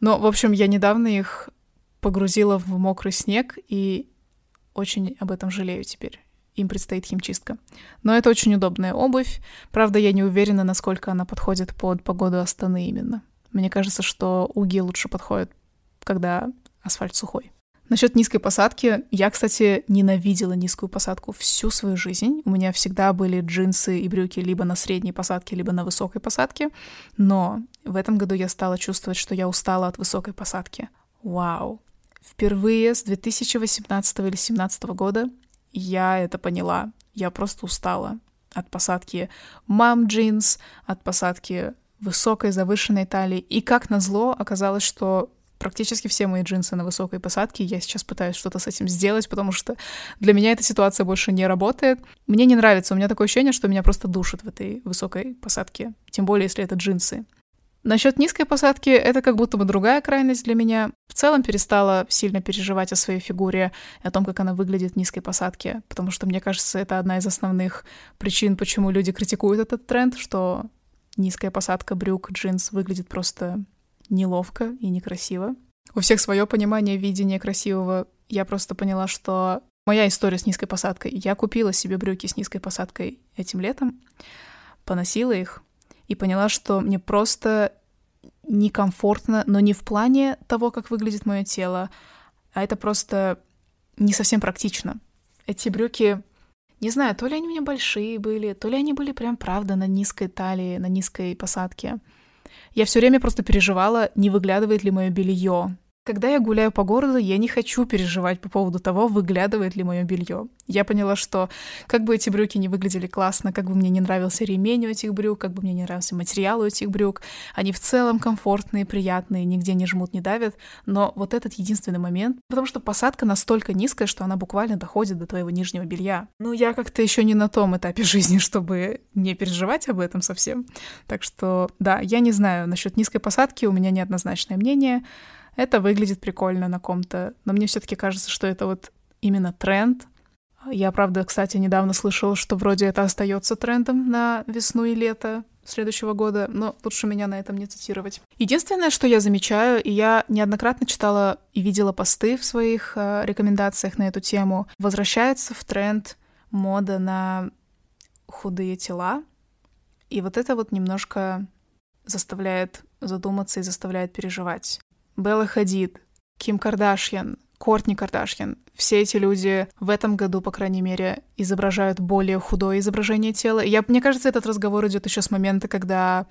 Но, в общем, я недавно их погрузила в мокрый снег и очень об этом жалею теперь. Им предстоит химчистка. Но это очень удобная обувь. Правда, я не уверена, насколько она подходит под погоду Астаны именно. Мне кажется, что уги лучше подходят, когда асфальт сухой. Насчет низкой посадки. Я, кстати, ненавидела низкую посадку всю свою жизнь. У меня всегда были джинсы и брюки либо на средней посадке, либо на высокой посадке. Но в этом году я стала чувствовать, что я устала от высокой посадки. Вау. Впервые с 2018 или 2017 года я это поняла. Я просто устала от посадки мам джинс, от посадки высокой завышенной талии. И как назло оказалось, что практически все мои джинсы на высокой посадке. Я сейчас пытаюсь что-то с этим сделать, потому что для меня эта ситуация больше не работает. Мне не нравится. У меня такое ощущение, что меня просто душит в этой высокой посадке. Тем более, если это джинсы. Насчет низкой посадки это как будто бы другая крайность для меня. В целом перестала сильно переживать о своей фигуре, о том, как она выглядит в низкой посадке, потому что, мне кажется, это одна из основных причин, почему люди критикуют этот тренд, что низкая посадка брюк, джинс выглядит просто неловко и некрасиво. У всех свое понимание видения красивого. Я просто поняла, что моя история с низкой посадкой. Я купила себе брюки с низкой посадкой этим летом, поносила их и поняла, что мне просто некомфортно, но не в плане того, как выглядит мое тело, а это просто не совсем практично. Эти брюки, не знаю, то ли они у меня большие были, то ли они были прям правда на низкой талии, на низкой посадке. Я все время просто переживала, не выглядывает ли мое белье, когда я гуляю по городу, я не хочу переживать по поводу того, выглядывает ли мое белье. Я поняла, что как бы эти брюки не выглядели классно, как бы мне не нравился ремень у этих брюк, как бы мне не нравился материал у этих брюк, они в целом комфортные, приятные, нигде не жмут, не давят, но вот этот единственный момент, потому что посадка настолько низкая, что она буквально доходит до твоего нижнего белья. Ну, я как-то еще не на том этапе жизни, чтобы не переживать об этом совсем. Так что, да, я не знаю, насчет низкой посадки у меня неоднозначное мнение. Это выглядит прикольно на ком-то, но мне все таки кажется, что это вот именно тренд. Я, правда, кстати, недавно слышала, что вроде это остается трендом на весну и лето следующего года, но лучше меня на этом не цитировать. Единственное, что я замечаю, и я неоднократно читала и видела посты в своих э, рекомендациях на эту тему, возвращается в тренд мода на худые тела, и вот это вот немножко заставляет задуматься и заставляет переживать. Белла Хадид, Ким Кардашьян, Кортни Кардашьян. Все эти люди в этом году, по крайней мере, изображают более худое изображение тела. Я, мне кажется, этот разговор идет еще с момента, когда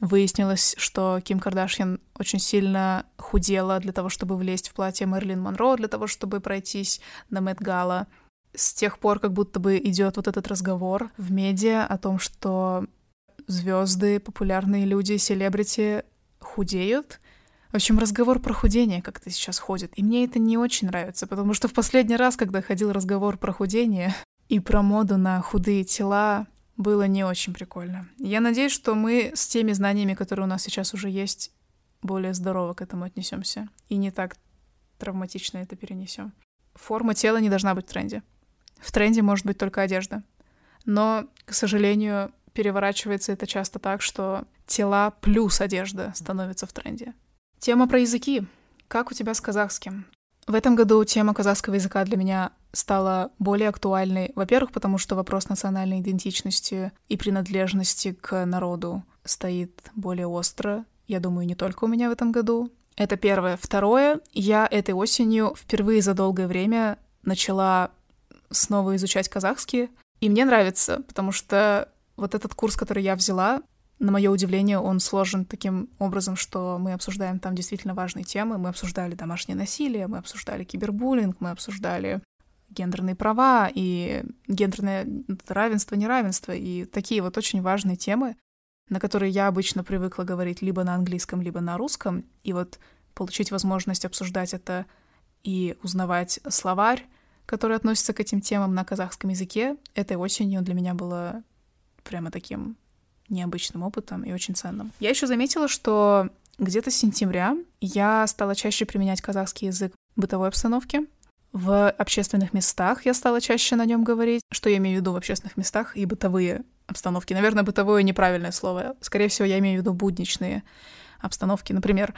выяснилось, что Ким Кардашьян очень сильно худела для того, чтобы влезть в платье Мэрилин Монро, для того, чтобы пройтись на Мэтт Гала. С тех пор как будто бы идет вот этот разговор в медиа о том, что звезды, популярные люди, селебрити худеют, в общем, разговор про худение как-то сейчас ходит, и мне это не очень нравится, потому что в последний раз, когда ходил разговор про худение и про моду на худые тела, было не очень прикольно. Я надеюсь, что мы с теми знаниями, которые у нас сейчас уже есть, более здорово к этому отнесемся и не так травматично это перенесем. Форма тела не должна быть в тренде. В тренде может быть только одежда. Но, к сожалению, переворачивается это часто так, что тела плюс одежда становятся в тренде. Тема про языки. Как у тебя с казахским? В этом году тема казахского языка для меня стала более актуальной. Во-первых, потому что вопрос национальной идентичности и принадлежности к народу стоит более остро. Я думаю, не только у меня в этом году. Это первое. Второе, я этой осенью впервые за долгое время начала снова изучать казахский. И мне нравится, потому что вот этот курс, который я взяла, на мое удивление, он сложен таким образом, что мы обсуждаем там действительно важные темы. Мы обсуждали домашнее насилие, мы обсуждали кибербуллинг, мы обсуждали гендерные права и гендерное равенство, неравенство и такие вот очень важные темы, на которые я обычно привыкла говорить либо на английском, либо на русском. И вот получить возможность обсуждать это и узнавать словарь, который относится к этим темам на казахском языке, этой осенью для меня было прямо таким необычным опытом и очень ценным. Я еще заметила, что где-то с сентября я стала чаще применять казахский язык в бытовой обстановке. В общественных местах я стала чаще на нем говорить. Что я имею в виду в общественных местах и бытовые обстановки? Наверное, бытовое неправильное слово. Скорее всего, я имею в виду будничные обстановки. Например,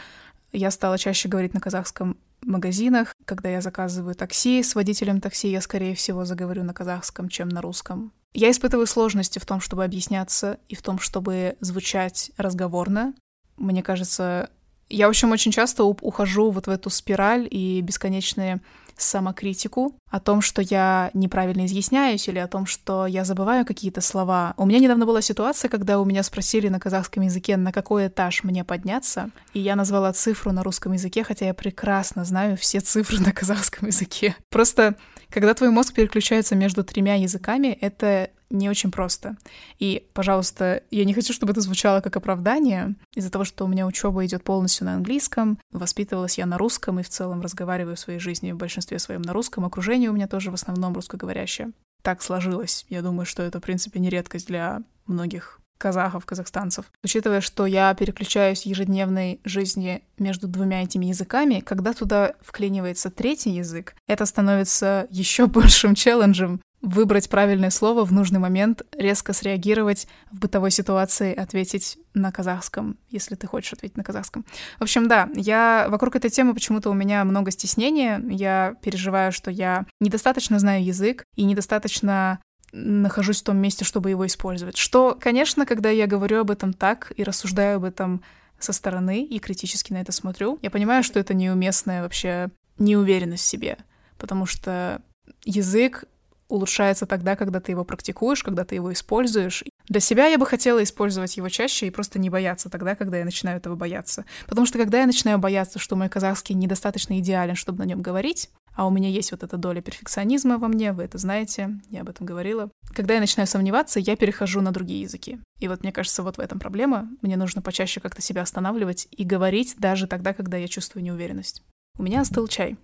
я стала чаще говорить на казахском магазинах. Когда я заказываю такси с водителем такси, я, скорее всего, заговорю на казахском, чем на русском. Я испытываю сложности в том, чтобы объясняться и в том, чтобы звучать разговорно. Мне кажется, я, в общем, очень часто ухожу вот в эту спираль и бесконечные самокритику о том, что я неправильно изъясняюсь или о том, что я забываю какие-то слова. У меня недавно была ситуация, когда у меня спросили на казахском языке, на какой этаж мне подняться, и я назвала цифру на русском языке, хотя я прекрасно знаю все цифры на казахском языке. Просто когда твой мозг переключается между тремя языками, это не очень просто. И, пожалуйста, я не хочу, чтобы это звучало как оправдание. Из-за того, что у меня учеба идет полностью на английском, воспитывалась я на русском и в целом разговариваю в своей жизни в большинстве своем на русском. Окружение у меня тоже в основном русскоговорящее. Так сложилось. Я думаю, что это, в принципе, не редкость для многих казахов, казахстанцев. Учитывая, что я переключаюсь в ежедневной жизни между двумя этими языками, когда туда вклинивается третий язык, это становится еще большим челленджем, выбрать правильное слово в нужный момент, резко среагировать в бытовой ситуации, ответить на казахском, если ты хочешь ответить на казахском. В общем, да, я вокруг этой темы почему-то у меня много стеснения. Я переживаю, что я недостаточно знаю язык и недостаточно нахожусь в том месте, чтобы его использовать. Что, конечно, когда я говорю об этом так и рассуждаю об этом со стороны и критически на это смотрю, я понимаю, что это неуместная вообще неуверенность в себе, потому что язык улучшается тогда, когда ты его практикуешь, когда ты его используешь. Для себя я бы хотела использовать его чаще и просто не бояться тогда, когда я начинаю этого бояться. Потому что когда я начинаю бояться, что мой казахский недостаточно идеален, чтобы на нем говорить, а у меня есть вот эта доля перфекционизма во мне, вы это знаете, я об этом говорила. Когда я начинаю сомневаться, я перехожу на другие языки. И вот мне кажется, вот в этом проблема. Мне нужно почаще как-то себя останавливать и говорить даже тогда, когда я чувствую неуверенность. У меня остыл чай.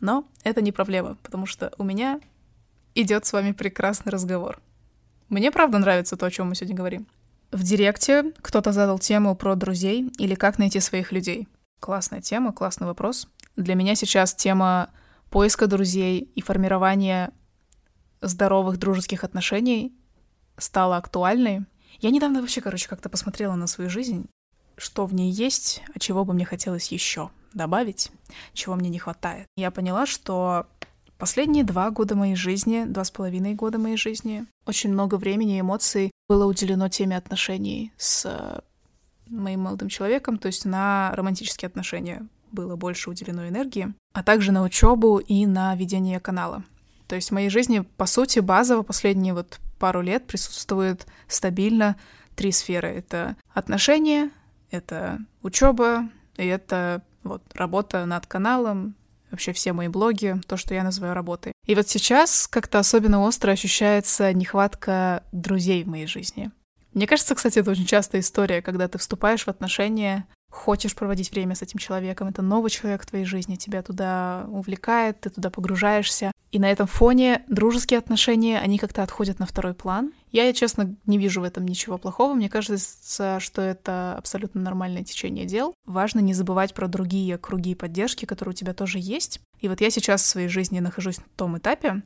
Но это не проблема, потому что у меня идет с вами прекрасный разговор. Мне правда нравится то, о чем мы сегодня говорим. В директе кто-то задал тему про друзей или как найти своих людей. Классная тема, классный вопрос. Для меня сейчас тема поиска друзей и формирования здоровых дружеских отношений стала актуальной. Я недавно вообще, короче, как-то посмотрела на свою жизнь, что в ней есть, а чего бы мне хотелось еще добавить, чего мне не хватает. Я поняла, что последние два года моей жизни, два с половиной года моей жизни, очень много времени и эмоций было уделено теме отношений с э, моим молодым человеком, то есть на романтические отношения было больше уделено энергии, а также на учебу и на ведение канала. То есть в моей жизни, по сути, базово последние вот пару лет присутствует стабильно три сферы. Это отношения, это учеба, и это вот работа над каналом, вообще все мои блоги, то, что я называю работой. И вот сейчас как-то особенно остро ощущается нехватка друзей в моей жизни. Мне кажется, кстати, это очень частая история, когда ты вступаешь в отношения, хочешь проводить время с этим человеком, это новый человек в твоей жизни, тебя туда увлекает, ты туда погружаешься. И на этом фоне дружеские отношения, они как-то отходят на второй план. Я, честно, не вижу в этом ничего плохого. Мне кажется, что это абсолютно нормальное течение дел. Важно не забывать про другие круги поддержки, которые у тебя тоже есть. И вот я сейчас в своей жизни нахожусь на том этапе,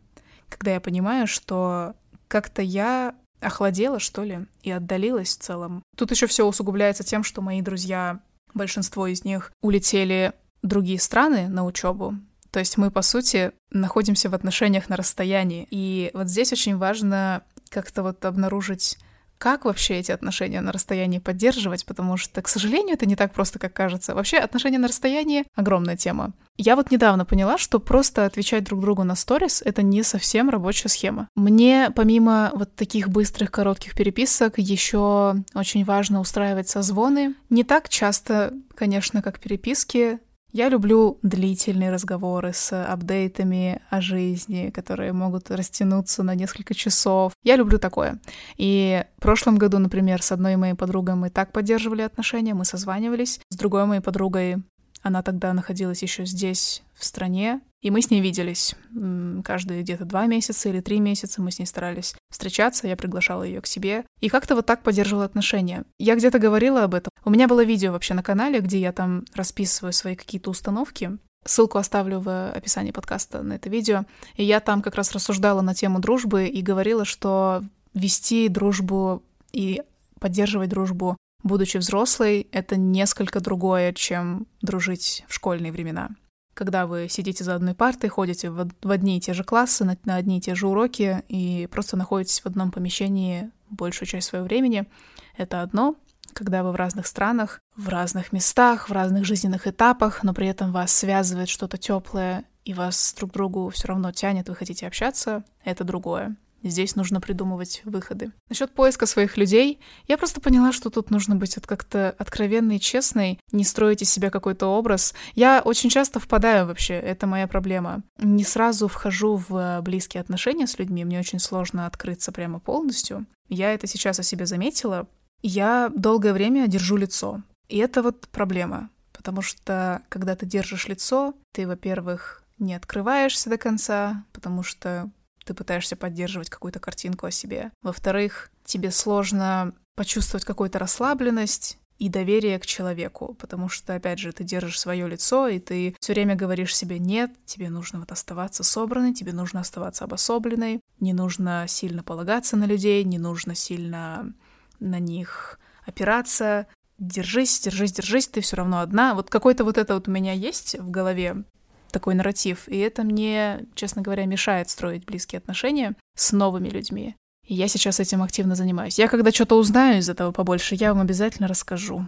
когда я понимаю, что как-то я охладела, что ли, и отдалилась в целом. Тут еще все усугубляется тем, что мои друзья большинство из них улетели в другие страны на учебу. То есть мы, по сути, находимся в отношениях на расстоянии. И вот здесь очень важно как-то вот обнаружить как вообще эти отношения на расстоянии поддерживать, потому что, к сожалению, это не так просто, как кажется. Вообще, отношения на расстоянии — огромная тема. Я вот недавно поняла, что просто отвечать друг другу на сторис — это не совсем рабочая схема. Мне, помимо вот таких быстрых, коротких переписок, еще очень важно устраивать созвоны. Не так часто, конечно, как переписки, я люблю длительные разговоры с апдейтами о жизни, которые могут растянуться на несколько часов. Я люблю такое. И в прошлом году, например, с одной моей подругой мы так поддерживали отношения, мы созванивались. С другой моей подругой она тогда находилась еще здесь, в стране, и мы с ней виделись. Каждые где-то два месяца или три месяца мы с ней старались встречаться, я приглашала ее к себе. И как-то вот так поддерживала отношения. Я где-то говорила об этом. У меня было видео вообще на канале, где я там расписываю свои какие-то установки. Ссылку оставлю в описании подкаста на это видео. И я там как раз рассуждала на тему дружбы и говорила, что вести дружбу и поддерживать дружбу будучи взрослой, это несколько другое, чем дружить в школьные времена. Когда вы сидите за одной партой, ходите в, в одни и те же классы, на, на одни и те же уроки и просто находитесь в одном помещении большую часть своего времени, это одно. Когда вы в разных странах, в разных местах, в разных жизненных этапах, но при этом вас связывает что-то теплое, и вас друг к другу все равно тянет, вы хотите общаться, это другое. Здесь нужно придумывать выходы. Насчет поиска своих людей, я просто поняла, что тут нужно быть как-то откровенной и честной, не строить из себя какой-то образ. Я очень часто впадаю вообще, это моя проблема. Не сразу вхожу в близкие отношения с людьми, мне очень сложно открыться прямо полностью. Я это сейчас о себе заметила. Я долгое время держу лицо. И это вот проблема. Потому что, когда ты держишь лицо, ты, во-первых, не открываешься до конца, потому что ты пытаешься поддерживать какую-то картинку о себе. Во-вторых, тебе сложно почувствовать какую-то расслабленность и доверие к человеку, потому что, опять же, ты держишь свое лицо, и ты все время говоришь себе «нет», тебе нужно вот оставаться собранной, тебе нужно оставаться обособленной, не нужно сильно полагаться на людей, не нужно сильно на них опираться, держись, держись, держись, ты все равно одна. Вот какой-то вот это вот у меня есть в голове, такой нарратив. И это мне, честно говоря, мешает строить близкие отношения с новыми людьми. И я сейчас этим активно занимаюсь. Я когда что-то узнаю из этого побольше, я вам обязательно расскажу.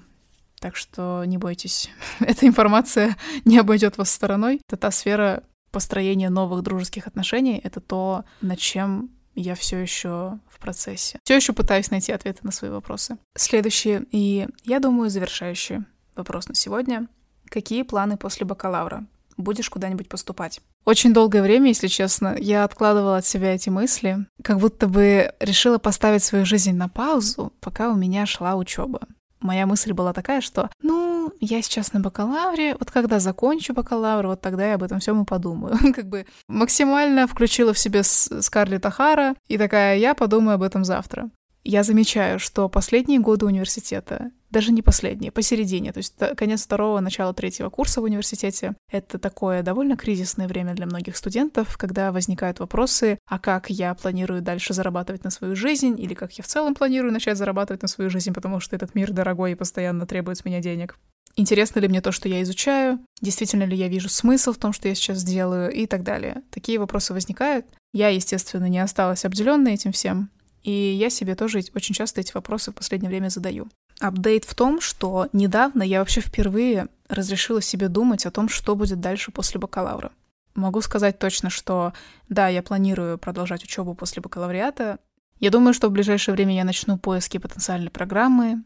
Так что не бойтесь, эта информация не обойдет вас стороной. Это та сфера построения новых дружеских отношений, это то, над чем я все еще в процессе. Все еще пытаюсь найти ответы на свои вопросы. Следующий и, я думаю, завершающий вопрос на сегодня. Какие планы после бакалавра? Будешь куда-нибудь поступать? Очень долгое время, если честно, я откладывала от себя эти мысли, как будто бы решила поставить свою жизнь на паузу, пока у меня шла учеба. Моя мысль была такая, что, ну, я сейчас на бакалавре, вот когда закончу бакалавр, вот тогда я об этом всем и подумаю. как бы максимально включила в себе Скарлетт Ахара и такая, я подумаю об этом завтра. Я замечаю, что последние годы университета даже не последние, посередине, то есть конец второго, начало третьего курса в университете. Это такое довольно кризисное время для многих студентов, когда возникают вопросы, а как я планирую дальше зарабатывать на свою жизнь, или как я в целом планирую начать зарабатывать на свою жизнь, потому что этот мир дорогой и постоянно требует с меня денег. Интересно ли мне то, что я изучаю? Действительно ли я вижу смысл в том, что я сейчас делаю? И так далее. Такие вопросы возникают. Я, естественно, не осталась обделенной этим всем. И я себе тоже очень часто эти вопросы в последнее время задаю. Апдейт в том, что недавно я вообще впервые разрешила себе думать о том, что будет дальше после бакалавра. Могу сказать точно, что да, я планирую продолжать учебу после бакалавриата. Я думаю, что в ближайшее время я начну поиски потенциальной программы,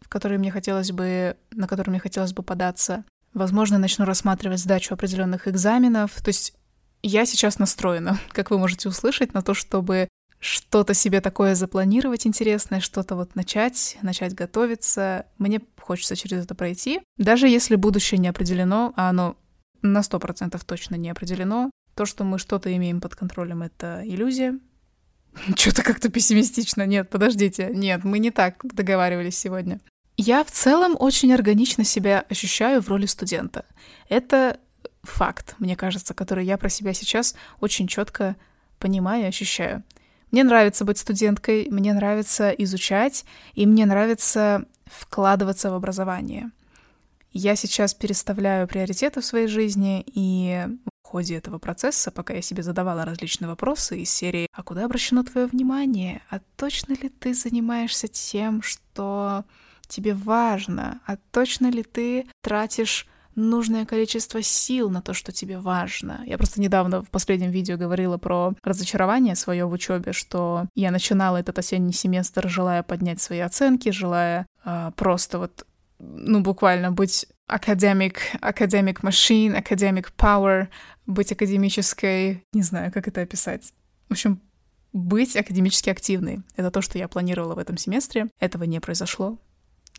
в которые мне хотелось бы, на которые мне хотелось бы податься. Возможно, начну рассматривать сдачу определенных экзаменов. То есть я сейчас настроена, как вы можете услышать, на то, чтобы что-то себе такое запланировать интересное, что-то вот начать, начать готовиться. Мне хочется через это пройти. Даже если будущее не определено, а оно на сто процентов точно не определено, то, что мы что-то имеем под контролем, это иллюзия. Что-то как-то пессимистично. Нет, подождите. Нет, мы не так договаривались сегодня. Я в целом очень органично себя ощущаю в роли студента. Это факт, мне кажется, который я про себя сейчас очень четко понимаю и ощущаю. Мне нравится быть студенткой, мне нравится изучать, и мне нравится вкладываться в образование. Я сейчас переставляю приоритеты в своей жизни, и в ходе этого процесса, пока я себе задавала различные вопросы из серии «А куда обращено твое внимание? А точно ли ты занимаешься тем, что тебе важно? А точно ли ты тратишь нужное количество сил на то, что тебе важно. Я просто недавно в последнем видео говорила про разочарование свое в учебе, что я начинала этот осенний семестр, желая поднять свои оценки, желая э, просто вот, ну, буквально быть академик, академик machine, академик power, быть академической, не знаю, как это описать. В общем, быть академически активной. Это то, что я планировала в этом семестре. Этого не произошло,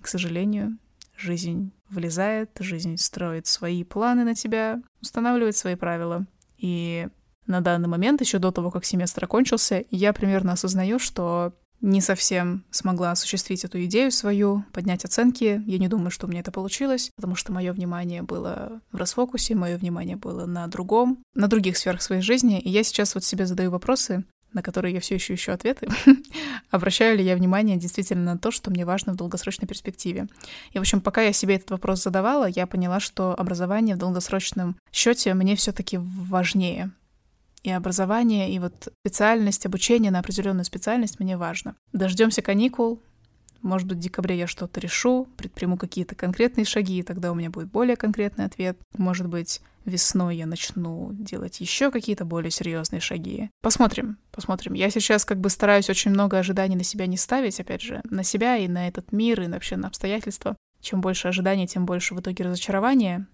к сожалению. Жизнь влезает, жизнь строит свои планы на тебя, устанавливает свои правила. И на данный момент, еще до того, как семестр окончился, я примерно осознаю, что не совсем смогла осуществить эту идею свою, поднять оценки. Я не думаю, что у меня это получилось, потому что мое внимание было в расфокусе, мое внимание было на другом, на других сферах своей жизни. И я сейчас вот себе задаю вопросы, на которые я все еще ищу ответы, обращаю ли я внимание действительно на то, что мне важно в долгосрочной перспективе. И, в общем, пока я себе этот вопрос задавала, я поняла, что образование в долгосрочном счете мне все-таки важнее. И образование, и вот специальность, обучение на определенную специальность мне важно. Дождемся каникул, может быть, в декабре я что-то решу, предприму какие-то конкретные шаги, и тогда у меня будет более конкретный ответ. Может быть, весной я начну делать еще какие-то более серьезные шаги. Посмотрим, посмотрим. Я сейчас как бы стараюсь очень много ожиданий на себя не ставить, опять же, на себя и на этот мир, и вообще на обстоятельства. Чем больше ожиданий, тем больше в итоге разочарования,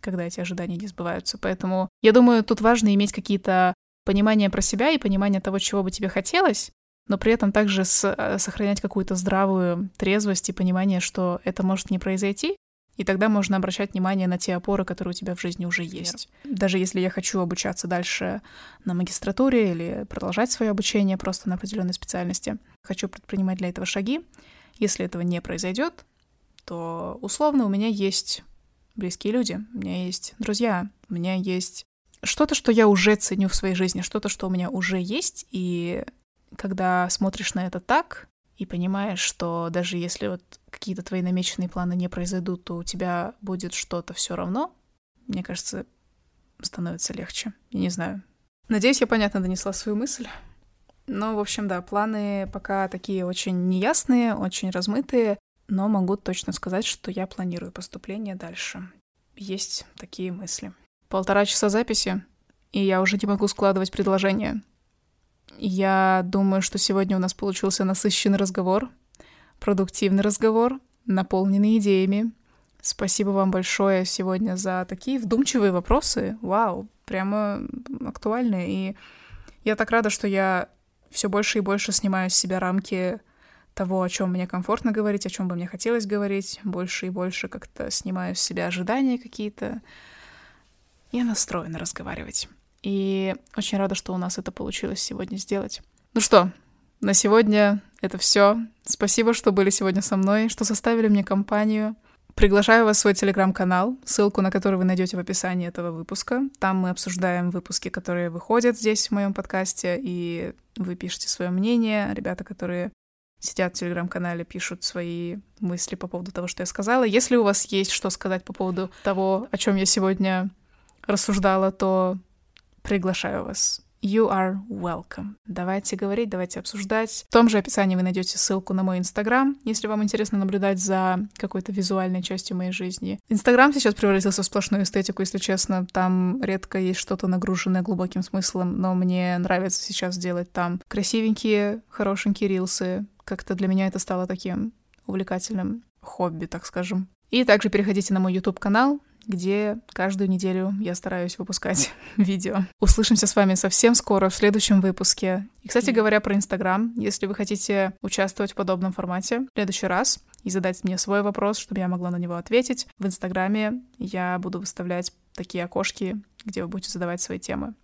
когда эти ожидания не сбываются. Поэтому я думаю, тут важно иметь какие-то понимания про себя и понимание того, чего бы тебе хотелось, но при этом также с, э, сохранять какую-то здравую трезвость и понимание, что это может не произойти, и тогда можно обращать внимание на те опоры, которые у тебя в жизни уже есть. Даже если я хочу обучаться дальше на магистратуре или продолжать свое обучение просто на определенной специальности, хочу предпринимать для этого шаги. Если этого не произойдет, то условно у меня есть близкие люди, у меня есть друзья, у меня есть что-то, что я уже ценю в своей жизни, что-то, что у меня уже есть, и когда смотришь на это так и понимаешь, что даже если вот какие-то твои намеченные планы не произойдут, то у тебя будет что-то все равно, мне кажется, становится легче. Я не знаю. Надеюсь, я понятно донесла свою мысль. Ну, в общем, да, планы пока такие очень неясные, очень размытые. но могу точно сказать, что я планирую поступление дальше. Есть такие мысли. Полтора часа записи, и я уже не могу складывать предложения. Я думаю, что сегодня у нас получился насыщенный разговор, продуктивный разговор, наполненный идеями. Спасибо вам большое сегодня за такие вдумчивые вопросы. Вау, прямо актуальные. И я так рада, что я все больше и больше снимаю с себя рамки того, о чем мне комфортно говорить, о чем бы мне хотелось говорить, больше и больше как-то снимаю с себя ожидания какие-то. Я настроена разговаривать. И очень рада, что у нас это получилось сегодня сделать. Ну что, на сегодня это все. Спасибо, что были сегодня со мной, что составили мне компанию. Приглашаю вас в свой телеграм-канал, ссылку на который вы найдете в описании этого выпуска. Там мы обсуждаем выпуски, которые выходят здесь в моем подкасте, и вы пишете свое мнение. Ребята, которые сидят в телеграм-канале, пишут свои мысли по поводу того, что я сказала. Если у вас есть что сказать по поводу того, о чем я сегодня рассуждала, то приглашаю вас. You are welcome. Давайте говорить, давайте обсуждать. В том же описании вы найдете ссылку на мой инстаграм, если вам интересно наблюдать за какой-то визуальной частью моей жизни. Инстаграм сейчас превратился в сплошную эстетику, если честно. Там редко есть что-то нагруженное глубоким смыслом, но мне нравится сейчас делать там красивенькие, хорошенькие рилсы. Как-то для меня это стало таким увлекательным хобби, так скажем. И также переходите на мой YouTube-канал, где каждую неделю я стараюсь выпускать видео. Услышимся с вами совсем скоро в следующем выпуске. И, кстати говоря, про Инстаграм. Если вы хотите участвовать в подобном формате в следующий раз и задать мне свой вопрос, чтобы я могла на него ответить, в Инстаграме я буду выставлять такие окошки, где вы будете задавать свои темы.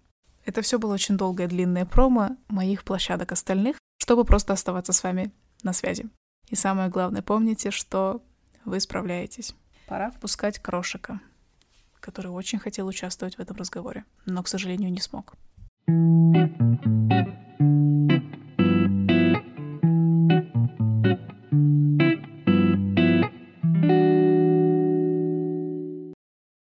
Это все было очень долгое длинное промо моих площадок остальных, чтобы просто оставаться с вами на связи. И самое главное, помните, что вы справляетесь. Пора впускать крошика, который очень хотел участвовать в этом разговоре, но, к сожалению, не смог. thank you